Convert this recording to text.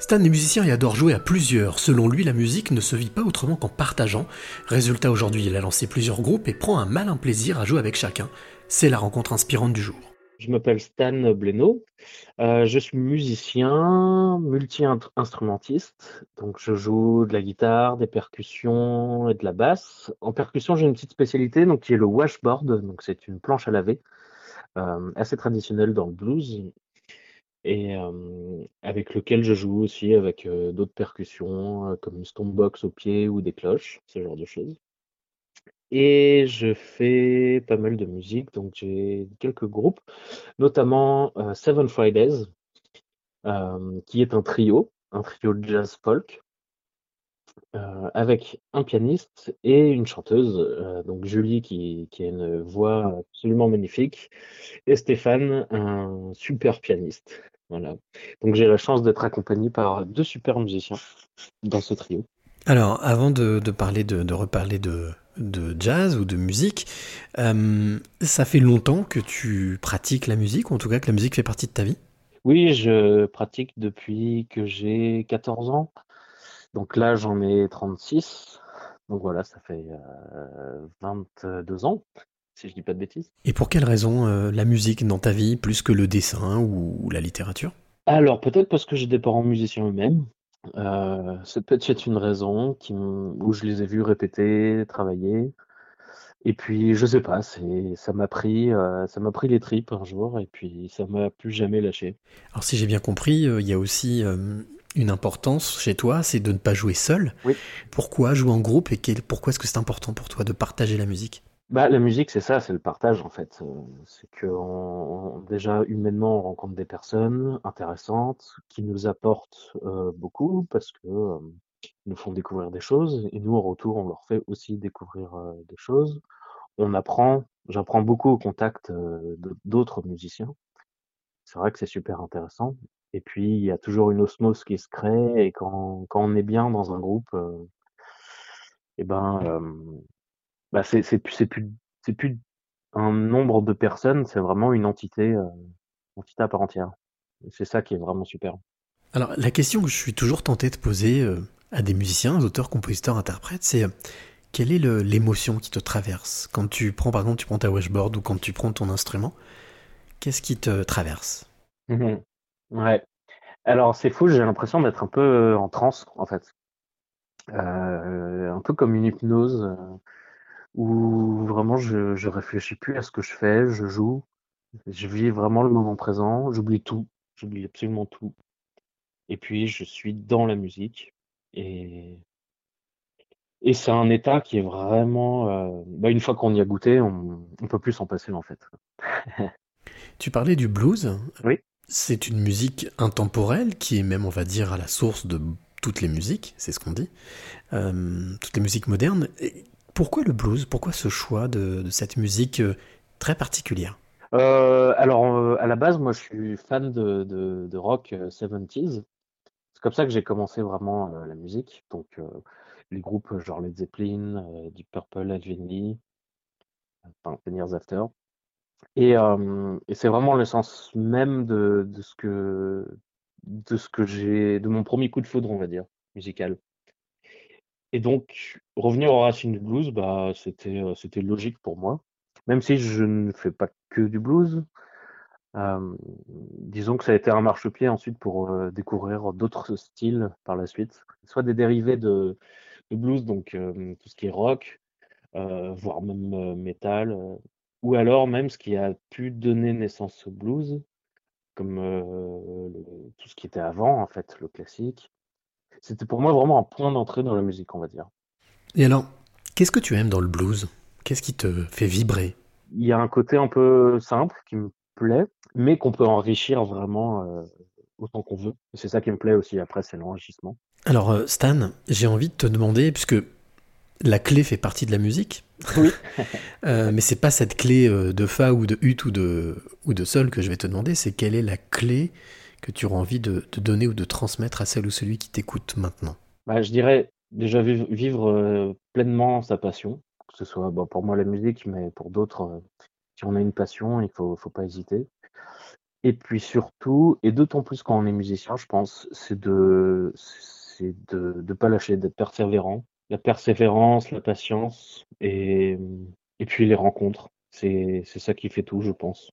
Stan est musicien et adore jouer à plusieurs. Selon lui, la musique ne se vit pas autrement qu'en partageant. Résultat, aujourd'hui, il a lancé plusieurs groupes et prend un malin plaisir à jouer avec chacun. C'est la rencontre inspirante du jour. Je m'appelle Stan Bleno. Euh, je suis musicien, multi-instrumentiste. Donc, je joue de la guitare, des percussions et de la basse. En percussion, j'ai une petite spécialité donc, qui est le washboard. Donc, c'est une planche à laver, euh, assez traditionnelle dans le blues et avec lequel je joue aussi avec d'autres percussions comme une stonebox au pied ou des cloches, ce genre de choses. Et je fais pas mal de musique, donc j'ai quelques groupes, notamment Seven Fridays, qui est un trio, un trio de jazz folk, avec un pianiste et une chanteuse, donc Julie qui, qui, a une voix absolument magnifique, et Stéphane, un super pianiste. Voilà. Donc j'ai la chance d'être accompagné par deux super musiciens dans ce trio. Alors, avant de, de parler de, de reparler de, de, jazz ou de musique, euh, ça fait longtemps que tu pratiques la musique, ou en tout cas que la musique fait partie de ta vie? Oui, je pratique depuis que j'ai 14 ans. Donc là, j'en ai 36. Donc voilà, ça fait 22 ans, si je dis pas de bêtises. Et pour quelle raison la musique dans ta vie plus que le dessin ou, la littérature? Alors peut-être parce que j'ai des parents musiciens eux-mêmes. c'est peut-être une raison qui, où je les ai vus répéter, travailler. Et puis je sais pas, ça m'a pris ça m'a pris les tripes un jour et puis ça m'a plus jamais lâché. Alors si j'ai bien compris, il y a aussi une importance chez toi, c'est de ne pas jouer seul. Oui. Pourquoi jouer en groupe et pourquoi est-ce que c'est important pour toi de partager la musique? Bah, la musique, c'est ça, c'est le partage en fait. Euh, c'est que déjà humainement, on rencontre des personnes intéressantes qui nous apportent euh, beaucoup parce que euh, nous font découvrir des choses et nous, en retour, on leur fait aussi découvrir des choses. On apprend, j'apprends beaucoup au contact d'autres musiciens. C'est vrai que c'est super intéressant. Et puis, il y a toujours une osmose qui se crée et quand quand on est bien dans un groupe, euh, et ben, bah, c'est c'est plus c'est plus c'est plus un nombre de personnes, c'est vraiment une entité, euh, entité à part entière. c'est ça qui est vraiment super. Alors, la question que je suis toujours tenté de poser, euh, à des musiciens, auteurs, compositeurs, interprètes, c'est, quelle est l'émotion qui te traverse? Quand tu prends, par exemple, tu prends ta washboard ou quand tu prends ton instrument, qu'est-ce qui te traverse? Mmh Ouais. Alors c'est fou, j'ai l'impression d'être un peu, euh, en transe, en fait. Euh, un peu comme une hypnose, euh, où vraiment je je réfléchis plus à ce que je fais, je joue, je vis vraiment le moment présent, j'oublie tout, j'oublie absolument tout et puis je suis dans la musique et et c'est un état qui est vraiment, bah, une fois qu'on y a goûté, on on peut plus s'en passer, en fait. Tu parlais du blues. Oui. C'est une musique intemporelle qui est même, on va dire, à la source de toutes les musiques, c'est ce qu'on dit, euh, toutes les musiques modernes. Pourquoi le blues? Pourquoi ce choix de, cette musique euh, très particulière? Euh, Alors, à la base, moi, je suis fan de, de, rock 70s. C'est comme ça que j'ai commencé vraiment la musique. Donc, les groupes genre Led Zeppelin, Deep Purple, Ed enfin, Ten Years After. Et, et c'est vraiment l'essence même de, de ce que de ce que j'ai de mon premier coup de foudre, on va dire, musical. Et donc, revenir aux racines du blues, bah, c'était c'était logique pour moi. Même si je ne fais pas que du blues, disons que ça a été un marchepied ensuite pour découvrir d'autres styles par la suite, soit des dérivés de, de blues, donc tout ce qui est rock, voire même métal, ou alors même ce qui a pu donner naissance au blues, comme tout ce qui était avant, en fait, le classique. C'était pour moi vraiment un point d'entrée dans la musique, on va dire. Et alors, qu'est-ce que tu aimes dans le blues? Qu'est-ce qui te fait vibrer? Il y a un côté un peu simple qui me plaît, mais qu'on peut enrichir vraiment autant qu'on veut. C'est ça qui me plaît aussi, après, c'est l'enrichissement. Alors, Stan, j'ai envie de te demander, puisque la clé fait partie de la musique. Oui. euh, mais c'est pas cette clé euh, de fa ou de ut ou de, ou de sol que je vais te demander, c'est quelle est la clé que tu auras envie de, donner ou de transmettre à celle ou celui qui t'écoute maintenant bah, Je dirais déjà vivre, euh, pleinement sa passion, que ce soit pour moi la musique, mais pour d'autres, euh, si on a une passion, il ne faut, pas hésiter. Et puis surtout, et d'autant plus quand on est musicien, je pense, c'est de ne pas lâcher, d'être persévérant. La persévérance, la patience et puis les rencontres. C'est ça qui fait tout, je pense.